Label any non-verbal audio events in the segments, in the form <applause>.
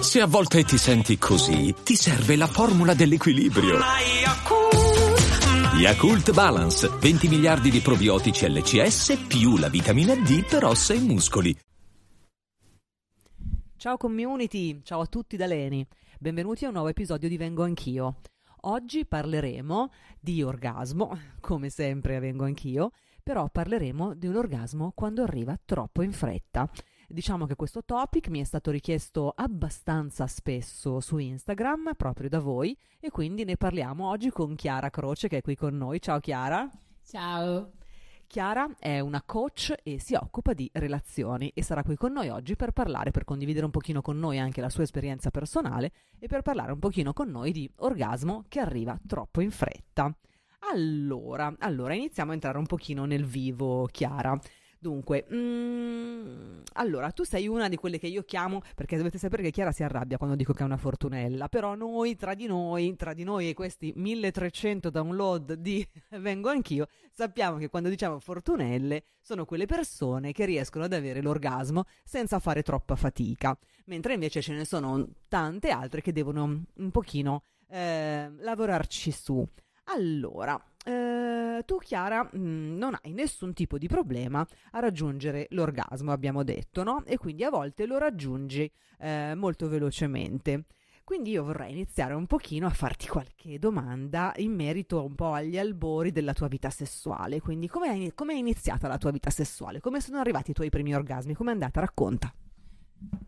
Se a volte ti senti così, ti serve la formula dell'equilibrio. Yakult Balance, 20 miliardi di probiotici LCS più la vitamina D per ossa e muscoli. Ciao community, ciao a tutti da Leni. Benvenuti a un nuovo episodio di Vengo Anch'io. Oggi parleremo di orgasmo, come sempre vengo anch'io, però parleremo di un orgasmo quando arriva troppo in fretta. Diciamo che questo topic mi è stato richiesto abbastanza spesso su Instagram, proprio da voi, e quindi ne parliamo oggi con Chiara Croce che è qui con noi. Ciao Chiara. Ciao. Chiara è una coach e si occupa di relazioni e sarà qui con noi oggi per parlare, per condividere un pochino con noi anche la sua esperienza personale e per parlare un pochino con noi di orgasmo che arriva troppo in fretta. Allora, allora iniziamo a entrare un pochino nel vivo, Chiara. Dunque, mm, allora, tu sei una di quelle che io chiamo, perché dovete sapere che Chiara si arrabbia quando dico che è una fortunella, però noi, tra di noi, tra di noi e questi 1300 download di <laughs> Vengo Anch'io, sappiamo che quando diciamo fortunelle sono quelle persone che riescono ad avere l'orgasmo senza fare troppa fatica, mentre invece ce ne sono tante altre che devono un pochino eh, lavorarci su. Allora, eh, tu Chiara mh, mm, non hai nessun tipo di problema a raggiungere l'orgasmo, abbiamo detto, no? E quindi a volte lo raggiungi eh, molto velocemente. Quindi io vorrei iniziare un pochino a farti qualche domanda in merito un po' agli albori della tua vita sessuale. Quindi come è iniziata la tua vita sessuale? Come sono arrivati i tuoi primi orgasmi? Come è andata? Racconta.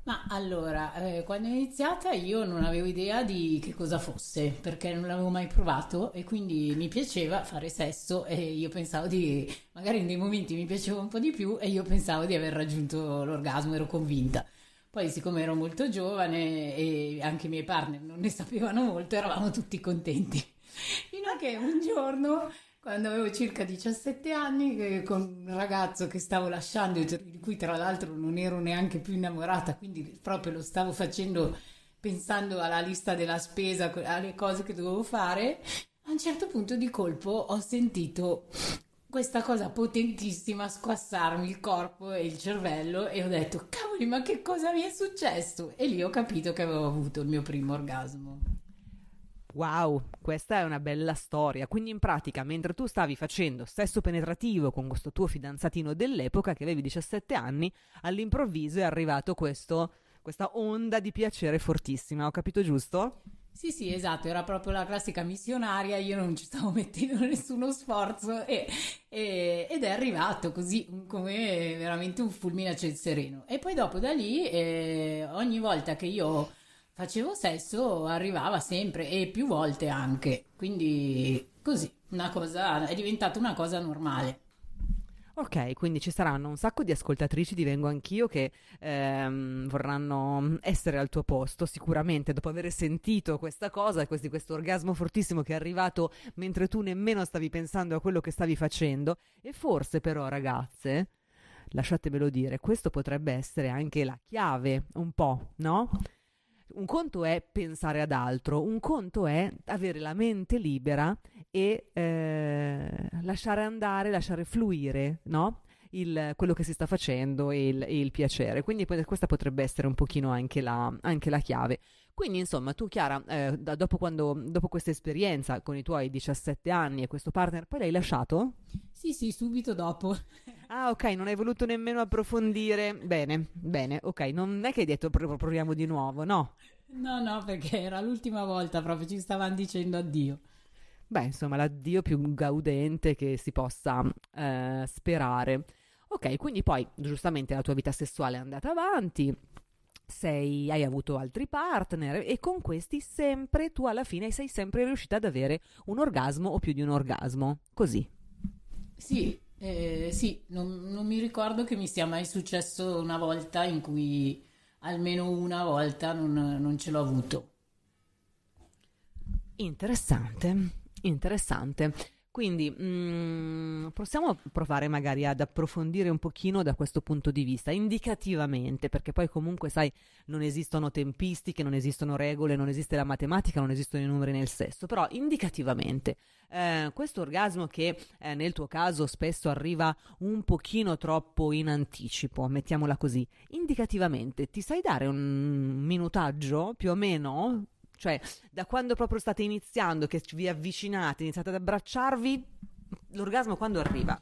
Ma allora, eh, quando è iniziata io non avevo idea di che cosa fosse, perché non l'avevo mai provato e quindi mi piaceva fare sesso e io pensavo di, magari in dei momenti mi piaceva un po' di più e io pensavo di aver raggiunto l'orgasmo, ero convinta. Poi siccome ero molto giovane e anche i miei partner non ne sapevano molto, eravamo tutti contenti. <laughs> Fino a che un giorno quando avevo circa 17 anni con un ragazzo che stavo lasciando, di cui tra l'altro non ero neanche più innamorata, quindi proprio lo stavo facendo pensando alla lista della spesa, alle cose che dovevo fare, a un certo punto di colpo ho sentito questa cosa potentissima squassarmi il corpo e il cervello e ho detto cavoli ma che cosa mi è successo? E lì ho capito che avevo avuto il mio primo orgasmo. Wow, questa è una bella storia. Quindi in pratica, mentre tu stavi facendo sesso penetrativo con questo tuo fidanzatino dell'epoca, che avevi 17 anni, all'improvviso è arrivato questo, questa onda di piacere fortissima. Ho capito giusto? Sì, sì, esatto, era proprio la classica missionaria, io non ci stavo <laughs> mettendo nessuno sforzo e, e, ed è arrivato così come veramente un fulmine a ciel sereno. E poi dopo da lì, eh, ogni volta che io facevo sesso arrivava sempre e più volte anche, quindi così, una cosa, è diventata una cosa normale. Ok, quindi ci saranno un sacco di ascoltatrici di Vengo Anch'io che ehm, vorranno essere al tuo posto sicuramente dopo aver sentito questa cosa, questo, questo orgasmo fortissimo che è arrivato mentre tu nemmeno stavi pensando a quello che stavi facendo e forse però ragazze, lasciatemelo dire, questo potrebbe essere anche la chiave un po', no? Un conto è pensare ad altro, un conto è avere la mente libera e eh, lasciare andare, lasciare fluire, no? Il, quello che si sta facendo e il, e il, piacere. Quindi questa potrebbe essere un pochino anche la, anche la chiave. Quindi insomma tu Chiara, eh, dopo, quando, dopo questa esperienza con i tuoi 17 anni e questo partner, poi l'hai lasciato? Sì, sì, subito dopo. <laughs> Ah, ok, non hai voluto nemmeno approfondire. Bene, bene, ok, non è che hai detto proviamo di nuovo, no? No, no, perché era l'ultima volta proprio, ci stavano dicendo addio. Beh, insomma, l'addio più gaudente che si possa eh, sperare. Ok, quindi poi giustamente la tua vita sessuale è andata avanti, sei, hai avuto altri partner e con questi sempre tu alla fine sei sempre riuscita ad avere un orgasmo o più di un orgasmo. Così. Sì, eh, sì, non, non, mi ricordo che mi sia mai successo una volta in cui almeno una volta non, non ce l'ho avuto. Interessante, interessante. Quindi mh, mm, possiamo provare magari ad approfondire un pochino da questo punto di vista, indicativamente, perché poi comunque sai, non esistono tempistiche, non esistono regole, non esiste la matematica, non esistono i numeri nel sesso, però indicativamente eh, questo orgasmo che eh, nel tuo caso spesso arriva un pochino troppo in anticipo, mettiamola così, indicativamente ti sai dare un minutaggio più o meno cioè, da quando proprio state iniziando, che vi avvicinate, iniziate ad abbracciarvi, l'orgasmo quando arriva?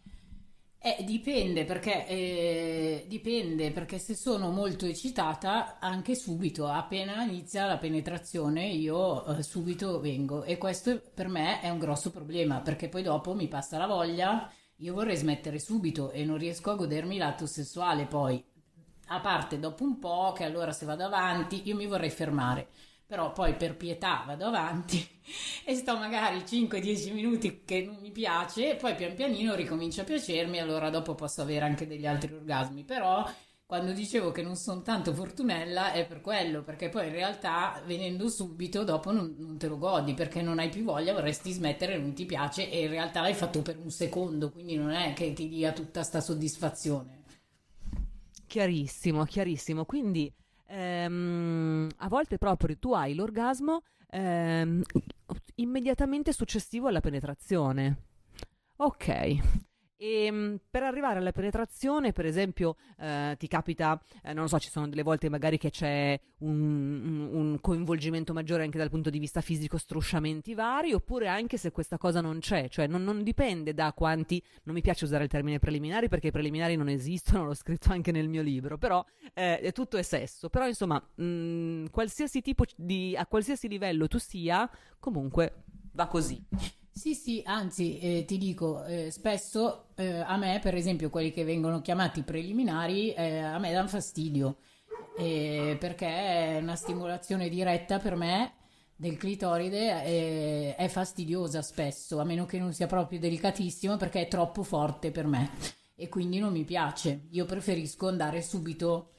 Eh, dipende perché, eh, dipende perché se sono molto eccitata anche subito, appena inizia la penetrazione io eh, subito vengo. E questo per me è un grosso problema perché poi dopo mi passa la voglia, io vorrei smettere subito e non riesco a godermi l'atto sessuale. Poi, a parte dopo un po' che allora se vado avanti io mi vorrei fermare però poi per pietà vado avanti <laughs> e sto magari 5-10 minuti che non mi piace e poi pian pianino ricomincia a piacermi allora dopo posso avere anche degli altri orgasmi. Però quando dicevo che non sono tanto fortunella è per quello perché poi in realtà venendo subito dopo non, non te lo godi perché non hai più voglia vorresti smettere non ti piace e in realtà l'hai fatto per un secondo quindi non è che ti dia tutta sta soddisfazione. Chiarissimo chiarissimo. Quindi ehm, a volte proprio tu hai l'orgasmo ehm, immediatamente successivo alla penetrazione. Ok. E ehm, per arrivare alla penetrazione, per esempio, eh, ti capita, eh, non lo so, ci sono delle volte magari che c'è un, un, coinvolgimento maggiore anche dal punto di vista fisico, strusciamenti vari, oppure anche se questa cosa non c'è, cioè non, non dipende da quanti, non mi piace usare il termine preliminari perché i preliminari non esistono, l'ho scritto anche nel mio libro, però eh, tutto è sesso, però insomma, mh, mm, qualsiasi tipo di, a qualsiasi livello tu sia, comunque va così. Sì, sì, anzi, eh, ti dico, eh, spesso eh, a me, per esempio, quelli che vengono chiamati preliminari, eh, a me danno fastidio, eh, perché una stimolazione diretta per me del clitoride eh, è fastidiosa spesso, a meno che non sia proprio delicatissimo, perché è troppo forte per me e quindi non mi piace. Io preferisco andare subito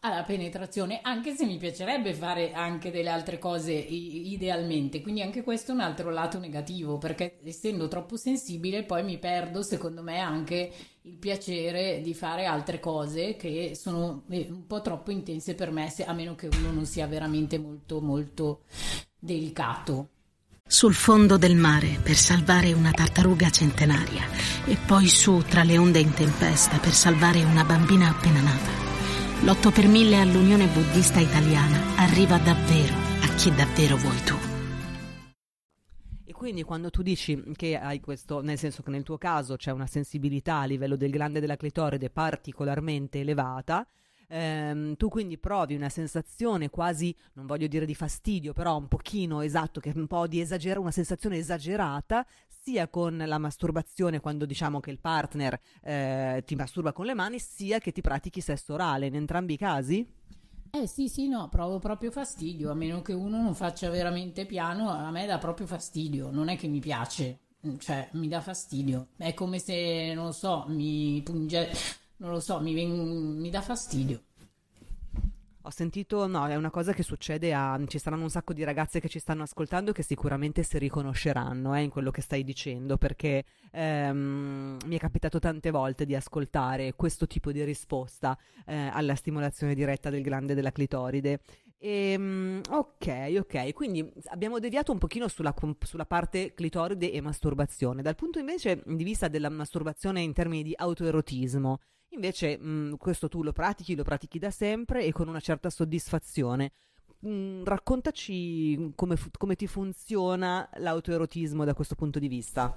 alla penetrazione, anche se mi piacerebbe fare anche delle altre cose idealmente, quindi anche questo è un altro lato negativo, perché essendo troppo sensibile poi mi perdo secondo me anche il piacere di fare altre cose che sono eh, un po' troppo intense per me, a meno che uno non sia veramente molto molto delicato. Sul fondo del mare per salvare una tartaruga centenaria e poi su tra le onde in tempesta per salvare una bambina appena nata. L'8 per 1000 all'Unione Buddista Italiana arriva davvero a chi davvero vuoi tu. E quindi quando tu dici che hai questo, nel senso che nel tuo caso c'è una sensibilità a livello del glande della clitoride particolarmente elevata, ehm, tu quindi provi una sensazione quasi, non voglio dire di fastidio, però un pochino esatto, che un po' di esagerare, una sensazione esagerata, sia con la masturbazione quando diciamo che il partner eh, ti masturba con le mani, sia che ti pratichi sesso orale, in entrambi i casi? Eh sì, sì, no, provo proprio fastidio, a meno che uno non faccia veramente piano, a me dà proprio fastidio, non è che mi piace, cioè mi dà fastidio, è come se, non lo so, mi punge, non lo so, mi, ven- mi dà fastidio. Ho sentito, no, è una cosa che succede a... ci saranno un sacco di ragazze che ci stanno ascoltando che sicuramente si riconosceranno eh, in quello che stai dicendo, perché ehm, mi è capitato tante volte di ascoltare questo tipo di risposta eh, alla stimolazione diretta del glande della clitoride. Ehm, ok, ok, quindi abbiamo deviato un pochino sulla, sulla, parte clitoride e masturbazione. Dal punto invece di vista della masturbazione in termini di autoerotismo, Invece mh, mm, questo tu lo pratichi, lo pratichi da sempre e con una certa soddisfazione. Mh, mm, raccontaci come, come ti funziona l'autoerotismo da questo punto di vista.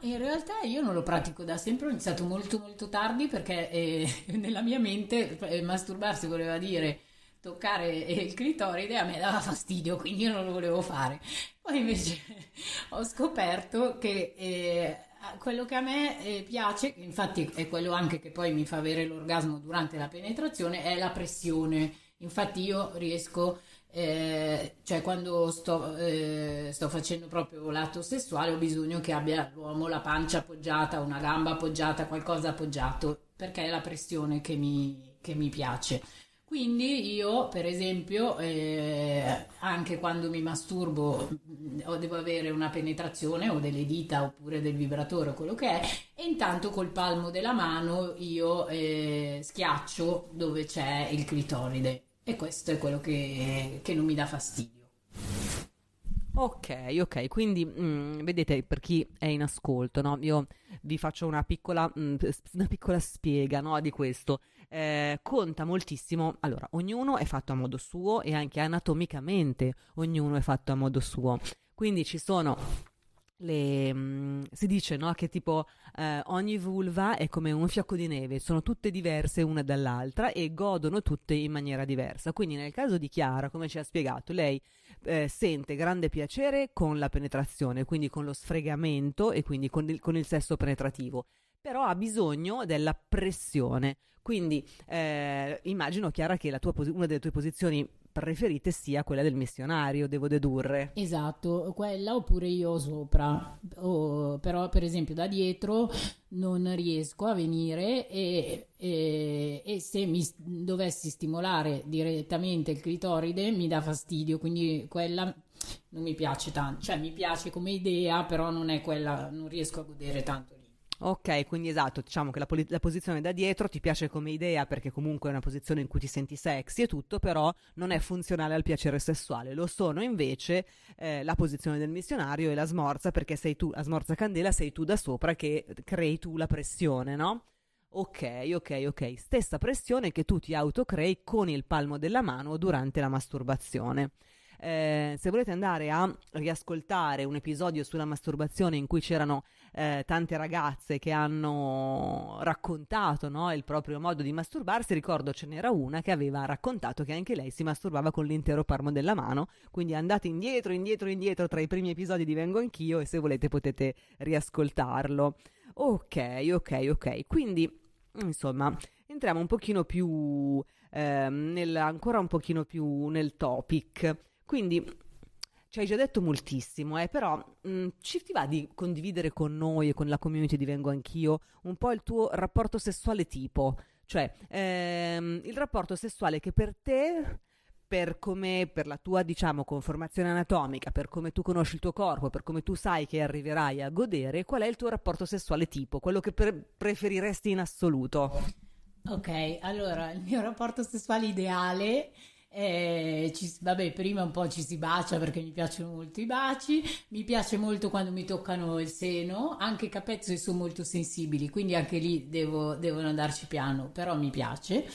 In realtà io non lo pratico da sempre, ho iniziato molto molto tardi perché eh, <laughs> nella mia mente eh, masturbarsi voleva dire toccare il clitoride a me dava fastidio, quindi io non lo volevo fare. Poi invece <laughs> ho scoperto che eh, quello che a me eh, piace, infatti è quello anche che poi mi fa avere l'orgasmo durante la penetrazione, è la pressione. Infatti io riesco, eh, cioè quando sto, eh, sto, facendo proprio l'atto sessuale ho bisogno che abbia l'uomo la pancia appoggiata, una gamba appoggiata, qualcosa appoggiato, perché è la pressione che mi, che mi piace. Quindi io, per esempio, eh, anche quando mi masturbo o devo avere una penetrazione o delle dita oppure del vibratore o quello che è, e intanto col palmo della mano io eh, schiaccio dove c'è il clitoride e questo è quello che, che non mi dà fastidio. Ok, ok, quindi mh, mm, vedete per chi è in ascolto, no? io vi faccio una piccola, mh, mm, una piccola spiega no, di questo. Eh, conta moltissimo, allora, ognuno è fatto a modo suo e anche anatomicamente ognuno è fatto a modo suo. Quindi ci sono le, mh, mm, si dice no, che tipo eh, ogni vulva è come un fiocco di neve, sono tutte diverse una dall'altra e godono tutte in maniera diversa. Quindi nel caso di Chiara, come ci ha spiegato, lei eh, sente grande piacere con la penetrazione, quindi con lo sfregamento e quindi con il, con il sesso penetrativo però ha bisogno della pressione. Quindi eh, immagino, Chiara, che tua, una delle tue posizioni preferite sia quella del missionario, devo dedurre. Esatto, quella oppure io sopra, oh, però per esempio da dietro non riesco a venire e, e, e, se mi dovessi stimolare direttamente il clitoride mi dà fastidio, quindi quella non mi piace tanto, cioè mi piace come idea, però non è quella, non riesco a godere tanto Ok, quindi esatto, diciamo che la, poli- la, posizione da dietro ti piace come idea perché comunque è una posizione in cui ti senti sexy e tutto, però non è funzionale al piacere sessuale. Lo sono invece eh, la posizione del missionario e la smorza perché sei tu, la smorza candela sei tu da sopra che crei tu la pressione, no? Ok, ok, ok. Stessa pressione che tu ti autocrei con il palmo della mano durante la masturbazione. Eh, se volete andare a riascoltare un episodio sulla masturbazione in cui c'erano eh, tante ragazze che hanno raccontato no, il proprio modo di masturbarsi, ricordo ce n'era una che aveva raccontato che anche lei si masturbava con l'intero palmo della mano, quindi andate indietro, indietro, indietro tra i primi episodi di Vengo Anch'io e se volete potete riascoltarlo. Ok, ok, ok, quindi insomma entriamo un pochino più eh, nel, ancora un pochino più nel topic. Quindi ci hai già detto moltissimo, eh, però mh, mm, ci ti va di condividere con noi e con la community di Vengo Anch'io un po' il tuo rapporto sessuale tipo? Cioè, ehm, il rapporto sessuale che per te per come per la tua diciamo conformazione anatomica, per come tu conosci il tuo corpo, per come tu sai che arriverai a godere, qual è il tuo rapporto sessuale tipo, quello che per- preferiresti in assoluto? Ok, allora il mio rapporto sessuale ideale eh, ci, vabbè, prima un po' ci si bacia perché mi piacciono molto i baci, mi piace molto quando mi toccano il seno, anche i capezzoli sono molto sensibili, quindi anche lì devo, devono andarci piano, però mi piace.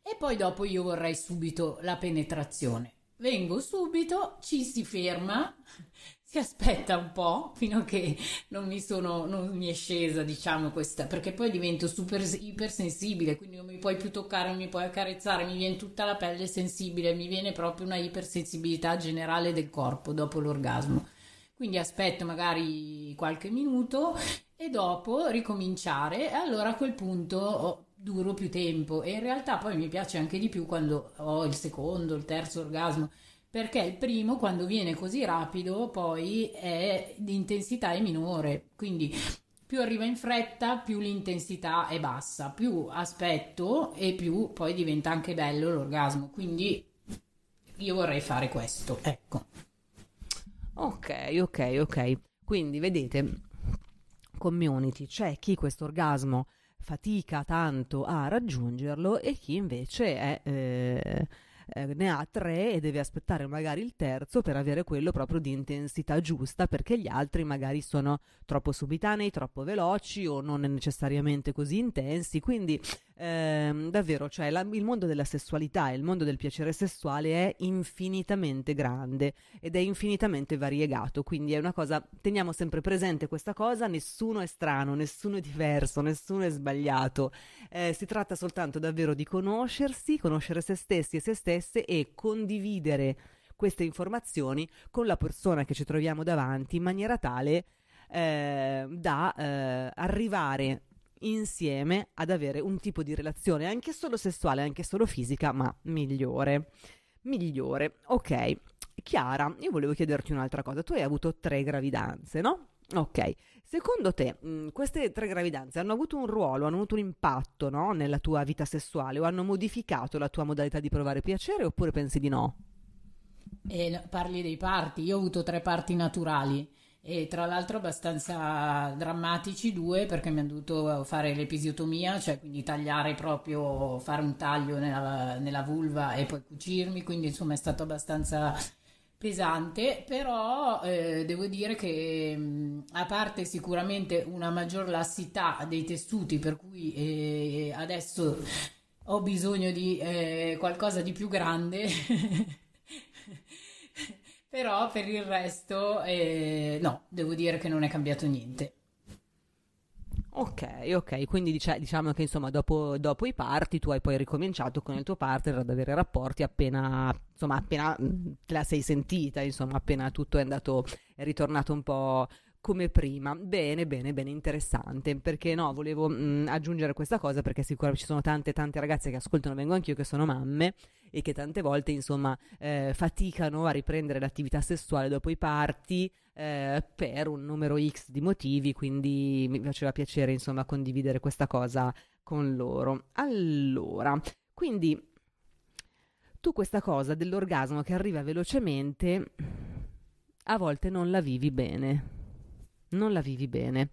E poi dopo io vorrei subito la penetrazione. Vengo subito, ci si ferma, si aspetta un po' fino a che non mi sono, non mi è scesa, diciamo, questa, perché poi divento super ipersensibile, quindi non mi puoi più toccare, non mi puoi accarezzare, mi viene tutta la pelle sensibile, mi viene proprio una ipersensibilità generale del corpo dopo l'orgasmo. Quindi aspetto magari qualche minuto e dopo ricominciare e allora a quel punto duro più tempo e in realtà poi mi piace anche di più quando ho il secondo, il terzo orgasmo perché il primo quando viene così rapido poi è di intensità è minore, quindi più arriva in fretta, più l'intensità è bassa, più aspetto e più poi diventa anche bello l'orgasmo. Quindi io vorrei fare questo, ecco. Ok, ok, ok. Quindi vedete, community, c'è chi questo orgasmo fatica tanto a raggiungerlo e chi invece è... Eh, eh, ne ha tre e deve aspettare magari il terzo per avere quello proprio di intensità giusta perché gli altri magari sono troppo subitanei, troppo veloci o non necessariamente così intensi. Quindi ehm, davvero, cioè la, il mondo della sessualità e il mondo del piacere sessuale è infinitamente grande ed è infinitamente variegato. Quindi è una cosa, teniamo sempre presente questa cosa, nessuno è strano, nessuno è diverso, nessuno è sbagliato. Eh, si tratta soltanto davvero di conoscersi, conoscere se stessi e se stesse e condividere queste informazioni con la persona che ci troviamo davanti in maniera tale eh, da eh, arrivare insieme ad avere un tipo di relazione anche solo sessuale, anche solo fisica, ma migliore. Migliore. Ok. Chiara, io volevo chiederti un'altra cosa. Tu hai avuto tre gravidanze, no? Ok, secondo te mh, queste tre gravidanze hanno avuto un ruolo, hanno avuto un impatto no, nella tua vita sessuale o hanno modificato la tua modalità di provare piacere oppure pensi di no? E parli dei parti, io ho avuto tre parti naturali e tra l'altro abbastanza drammatici due perché mi hanno dovuto fare l'episiotomia, cioè quindi tagliare proprio, fare un taglio nella, nella vulva e poi cucirmi, quindi insomma è stato abbastanza pesante, però eh, devo dire che a parte sicuramente una maggior lassità dei tessuti, per cui eh, adesso ho bisogno di eh, qualcosa di più grande, <laughs> però per il resto eh, no, devo dire che non è cambiato niente. Ok, ok, quindi dice- diciamo che insomma dopo, dopo, i parti tu hai poi ricominciato con il tuo partner ad avere rapporti appena, insomma, appena te la sei sentita, insomma, appena tutto è andato, è ritornato un po' come prima. Bene, bene, bene, interessante. Perché no, volevo mh, aggiungere questa cosa perché sicuramente ci sono tante, tante ragazze che ascoltano, vengo anch'io, che sono mamme e che tante volte, insomma, eh, faticano a riprendere l'attività sessuale dopo i parti eh, per un numero X di motivi, quindi mi faceva piacere insomma condividere questa cosa con loro. Allora, quindi tu questa cosa dell'orgasmo che arriva velocemente a volte non la vivi bene. Non la vivi bene.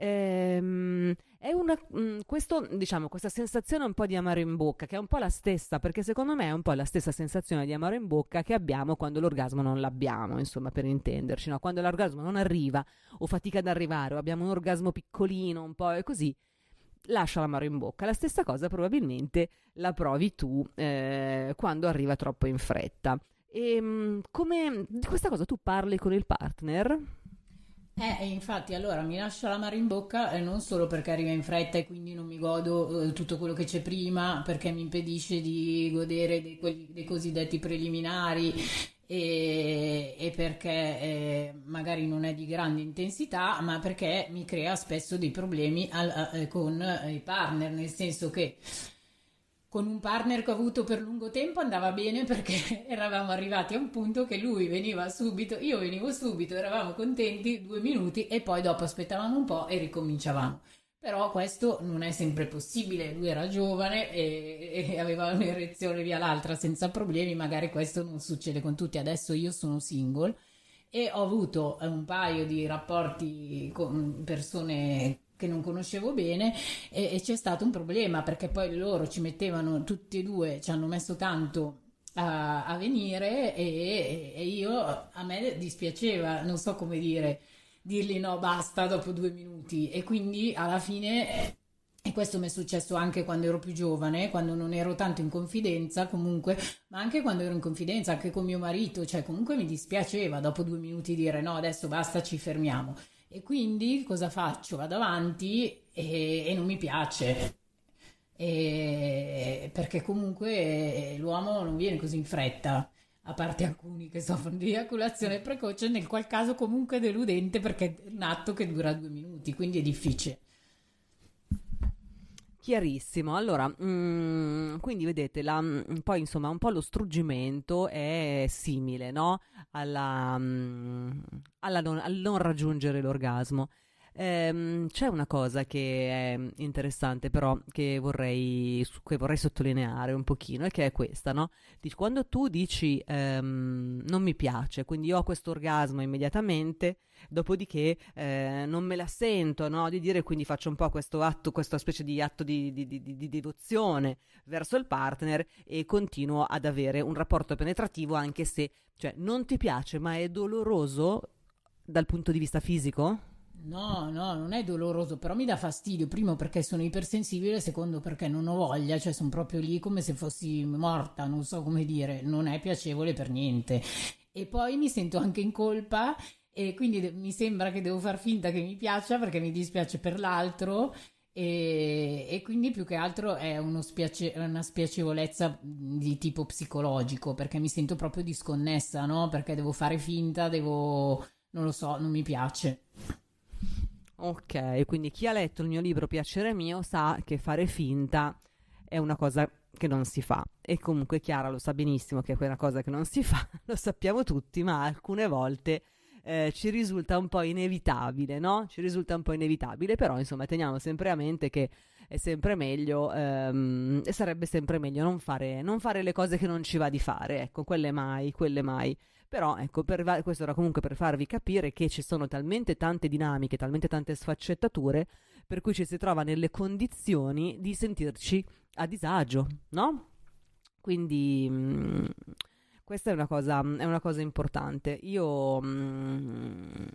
Ehm, è una, mm, questo, diciamo, questa sensazione un po' di amaro in bocca, che è un po' la stessa, perché secondo me è un po' la stessa sensazione di amaro in bocca che abbiamo quando l'orgasmo non l'abbiamo, insomma, per intenderci, no? Quando l'orgasmo non arriva o fatica ad arrivare o abbiamo un orgasmo piccolino, un po' e così, lascia l'amaro in bocca. La stessa cosa probabilmente la provi tu eh, quando arriva troppo in fretta. E ehm, come di questa cosa tu parli con il partner? Eh, infatti, allora mi lascia l'amaro in bocca eh, non solo perché arriva in fretta e quindi non mi godo eh, tutto quello che c'è prima, perché mi impedisce di godere dei, quelli, dei cosiddetti preliminari e, e perché eh, magari non è di grande intensità, ma perché mi crea spesso dei problemi al, eh, con i partner, nel senso che con un partner che ho avuto per lungo tempo andava bene perché <laughs> eravamo arrivati a un punto che lui veniva subito, io venivo subito, eravamo contenti due minuti e poi dopo aspettavamo un po' e ricominciavamo. Però questo non è sempre possibile, lui era giovane e, e aveva un'erezione via l'altra senza problemi, magari questo non succede con tutti, adesso io sono single e ho avuto un paio di rapporti con persone che non conoscevo bene e, e, c'è stato un problema perché poi loro ci mettevano tutti e due, ci hanno messo tanto a, a venire e, e, io a me dispiaceva, non so come dire, dirgli no basta dopo due minuti e quindi alla fine... E questo mi è successo anche quando ero più giovane, quando non ero tanto in confidenza comunque, ma anche quando ero in confidenza anche con mio marito, cioè comunque mi dispiaceva dopo due minuti dire no adesso basta ci fermiamo. E quindi cosa faccio? Vado avanti e, e non mi piace. E, perché comunque l'uomo non viene così in fretta, a parte alcuni che soffrono di eiaculazione precoce, nel qual caso comunque deludente perché è un atto che dura due minuti, quindi è difficile. Chiarissimo, allora, mm, quindi vedete, la, mm, poi insomma un po' lo struggimento è simile, no? Alla, mm, alla non, al non raggiungere l'orgasmo. Ehm, c'è una cosa che è interessante, però, che vorrei, che vorrei sottolineare un pochino, e che è questa, no? Dici, quando tu dici ehm, non mi piace, quindi io ho questo orgasmo immediatamente, dopodiché eh, non me la sento, no? Di dire, quindi faccio un po' questo atto, questa specie di atto di, di, di, di devozione verso il partner e continuo ad avere un rapporto penetrativo anche se, cioè, non ti piace, ma è doloroso dal punto di vista fisico? No, no, non è doloroso, però mi dà fastidio. Primo perché sono ipersensibile, secondo perché non ho voglia, cioè sono proprio lì come se fossi morta, non so come dire, non è piacevole per niente. E poi mi sento anche in colpa e quindi mi sembra che devo far finta che mi piaccia perché mi dispiace per l'altro. E, e, quindi più che altro è spiace, una spiacevolezza di tipo psicologico perché mi sento proprio disconnessa, no? Perché devo fare finta, devo, non lo so, non mi piace. Ok, quindi chi ha letto il mio libro Piacere mio sa che fare finta è una cosa che non si fa. E comunque Chiara lo sa benissimo che è una cosa che non si fa, <laughs> lo sappiamo tutti, ma alcune volte eh, ci risulta un po' inevitabile, no? Ci risulta un po' inevitabile, però insomma teniamo sempre a mente che è sempre meglio ehm, e sarebbe sempre meglio non fare, non fare le cose che non ci va di fare, ecco, quelle mai, quelle mai. Però ecco, per, questo era comunque per farvi capire che ci sono talmente tante dinamiche, talmente tante sfaccettature, per cui ci si trova nelle condizioni di sentirci a disagio, no? Quindi mh, mm, questa è una, cosa, è una cosa importante. Io mh, mm,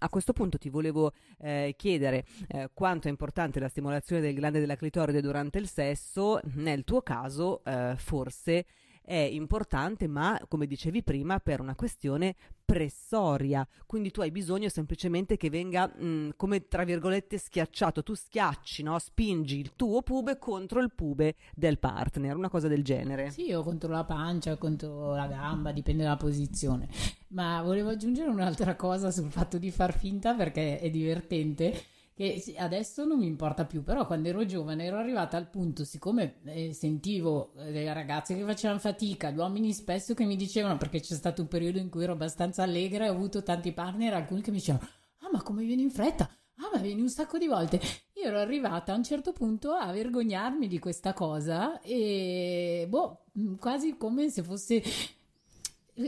a questo punto ti volevo eh, chiedere eh, quanto è importante la stimolazione del glande della clitoride durante il sesso, nel tuo caso eh, forse è importante, ma come dicevi prima, per una questione pressoria. Quindi tu hai bisogno semplicemente che venga mh, come tra virgolette schiacciato. Tu schiacci, no? spingi il tuo pube contro il pube del partner, una cosa del genere. Sì, o contro la pancia, contro la gamba, dipende dalla posizione. Ma volevo aggiungere un'altra cosa sul fatto di far finta perché è divertente che adesso non mi importa più, però quando ero giovane ero arrivata al punto, siccome eh, sentivo eh, le ragazze che facevano fatica, gli uomini spesso che mi dicevano, perché c'è stato un periodo in cui ero abbastanza allegra e ho avuto tanti partner, alcuni che mi dicevano, ah ma come vieni in fretta? Ah ma vieni un sacco di volte. Io ero arrivata a un certo punto a vergognarmi di questa cosa e boh, quasi come se fosse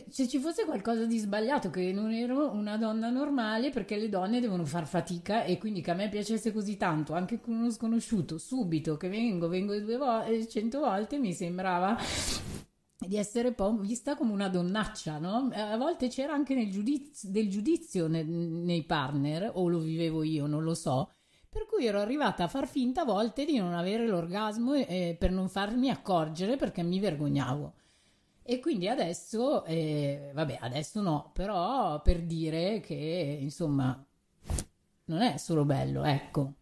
se ci fosse qualcosa di sbagliato, che non ero una donna normale perché le donne devono far fatica e quindi che a me piacesse così tanto, anche con uno sconosciuto, subito che vengo, vengo due volte, cento volte, mi sembrava di essere un po' vista come una donnaccia, no? A volte c'era anche nel giudizio, del giudizio nei, nei partner, o lo vivevo io, non lo so, per cui ero arrivata a far finta a volte di non avere l'orgasmo eh, per non farmi accorgere perché mi vergognavo. E quindi adesso, eh, vabbè, adesso no, però per dire che insomma non è solo bello, ecco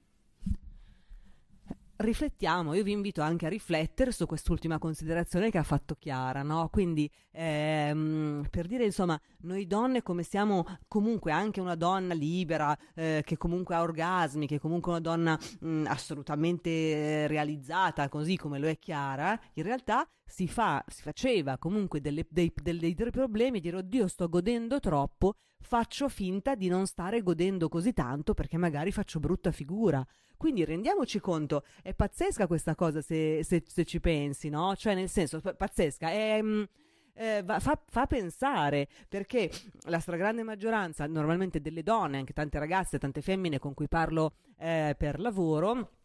riflettiamo, io vi invito anche a riflettere su quest'ultima considerazione che ha fatto Chiara, no? Quindi ehm, per dire insomma, noi donne come siamo comunque anche una donna libera, eh, che comunque ha orgasmi, che comunque è una donna mh, assolutamente realizzata, così come lo è Chiara, in realtà si, fa, si faceva comunque delle, dei, dei, dei problemi e dire oddio sto godendo troppo, faccio finta di non stare godendo così tanto perché magari faccio brutta figura. Quindi rendiamoci conto, è pazzesca questa cosa se, se, se ci pensi, no? Cioè nel senso, pazzesca, è... Mm, eh, fa, fa, pensare perché la stragrande maggioranza normalmente delle donne, anche tante ragazze, tante femmine con cui parlo eh, per lavoro,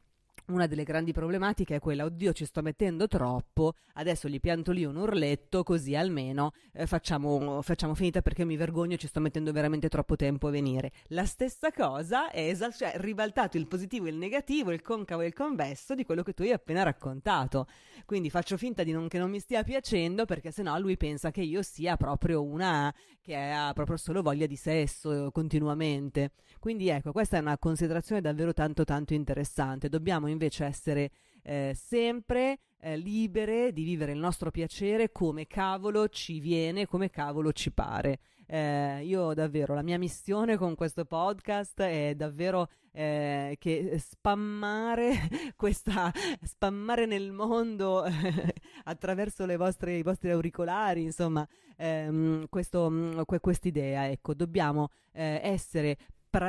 una delle grandi problematiche è quella, oddio ci sto mettendo troppo, adesso gli pianto lì un urletto così almeno eh, facciamo, facciamo, finita perché mi vergogno, ci sto mettendo veramente troppo tempo a venire. La stessa cosa è esal- cioè, ribaltato il positivo e il negativo, il concavo e il convesso di quello che tu hai appena raccontato. Quindi faccio finta di non, che non mi stia piacendo perché sennò lui pensa che io sia proprio una che ha proprio solo voglia di sesso continuamente. Quindi ecco, questa è una considerazione davvero tanto tanto interessante. Dobbiamo invece essere eh, sempre eh, libere di vivere il nostro piacere come cavolo ci viene, come cavolo ci pare. Eh, io davvero, la mia missione con questo podcast è davvero eh, che spammare <laughs> questa, spammare nel mondo <laughs> attraverso le vostre, i vostri auricolari, insomma, ehm, questo, quest'idea, ecco, dobbiamo eh, essere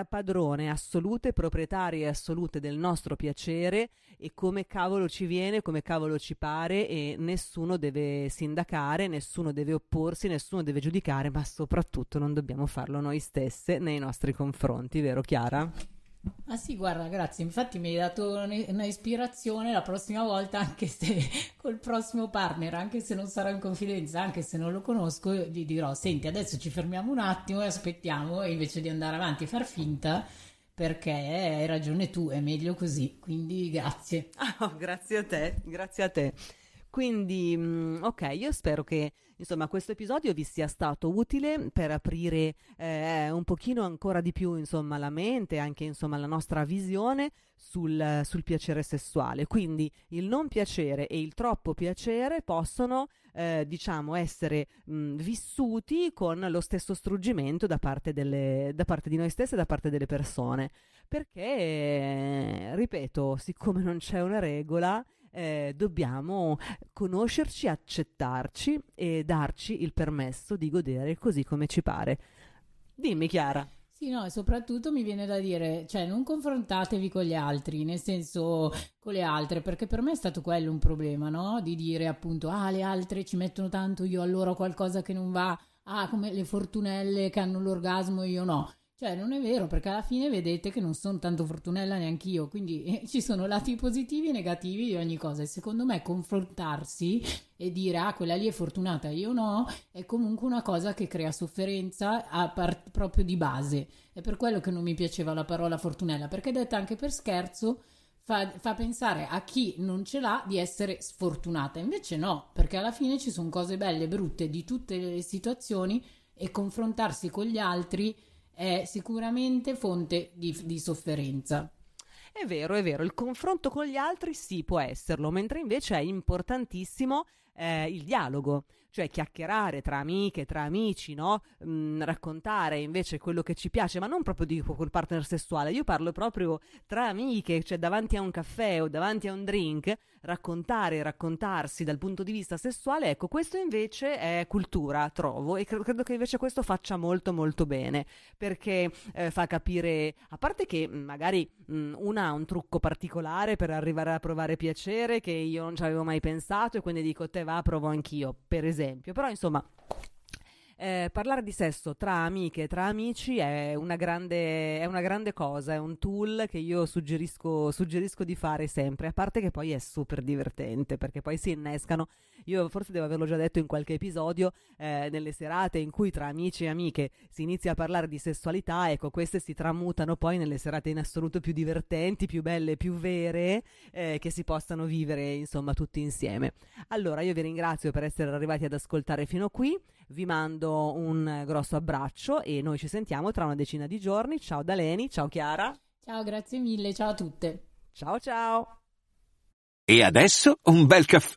padrone assolute, proprietarie assolute del nostro piacere e come cavolo ci viene, come cavolo ci pare e nessuno deve sindacare, nessuno deve opporsi, nessuno deve giudicare, ma soprattutto non dobbiamo farlo noi stesse nei nostri confronti, vero Chiara? Ah sì, guarda, grazie. Infatti mi hai dato una ispirazione la prossima volta, anche se <laughs> col prossimo partner, anche se non sarò in confidenza, anche se non lo conosco, gli dirò: Senti, adesso ci fermiamo un attimo e aspettiamo, invece di andare avanti e far finta, perché hai ragione tu, è meglio così. Quindi grazie. Oh, <laughs> grazie a te, grazie a te. Quindi, mm, ok, io spero che insomma questo episodio vi sia stato utile per aprire eh, un pochino ancora di più insomma la mente, anche insomma la nostra visione sul, sul piacere sessuale. Quindi il non piacere e il troppo piacere possono eh, diciamo essere mh, mm, vissuti con lo stesso struggimento da parte, delle, da parte di noi stessi e da parte delle persone. Perché, ripeto, siccome non c'è una regola, eh, dobbiamo conoscerci, accettarci e darci il permesso di godere così come ci pare. Dimmi Chiara. Sì, no, e soprattutto mi viene da dire, cioè non confrontatevi con gli altri, nel senso con le altre, perché per me è stato quello un problema, no? Di dire appunto, ah, le altre ci mettono tanto, io allora ho qualcosa che non va, ah, come le fortunelle che hanno l'orgasmo, io no. Cioè, non è vero, perché alla fine vedete che non sono tanto fortunella neanche io, quindi eh, ci sono lati positivi e negativi di ogni cosa. E secondo me confrontarsi e dire ah, quella lì è fortunata, io no, è comunque una cosa che crea sofferenza part- proprio di base. È per quello che non mi piaceva la parola fortunella, perché detta anche per scherzo. Fa, fa, pensare a chi non ce l'ha di essere sfortunata. Invece no, perché alla fine ci sono cose belle e brutte di tutte le situazioni e confrontarsi con gli altri è sicuramente fonte di, di sofferenza. È vero, è vero, il confronto con gli altri sì può esserlo, mentre invece è importantissimo eh, il dialogo, cioè chiacchierare tra amiche, tra amici, no? Mm, raccontare invece quello che ci piace, ma non proprio dico col partner sessuale, io parlo proprio tra amiche, cioè davanti a un caffè o davanti a un drink, raccontare raccontarsi dal punto di vista sessuale, ecco, questo invece è cultura, trovo, e credo che invece questo faccia molto molto bene, perché eh, fa capire, a parte che mm, magari mh, mm, una ha un trucco particolare per arrivare a provare piacere che io non ci avevo mai pensato e quindi dico te va, provo anch'io, per esempio, però insomma eh, parlare di sesso tra amiche, tra amici è una, grande, è una grande cosa, è un tool che io suggerisco, suggerisco di fare sempre, a parte che poi è super divertente perché poi si innescano io forse devo averlo già detto in qualche episodio, eh, nelle serate in cui tra amici e amiche si inizia a parlare di sessualità, ecco, queste si tramutano poi nelle serate in assoluto più divertenti, più belle, più vere, eh, che si possano vivere, insomma, tutti insieme. Allora, io vi ringrazio per essere arrivati ad ascoltare fino qui, vi mando un grosso abbraccio e noi ci sentiamo tra una decina di giorni. Ciao da Leni, ciao Chiara. Ciao, grazie mille, ciao a tutte. Ciao ciao. E adesso un bel caffè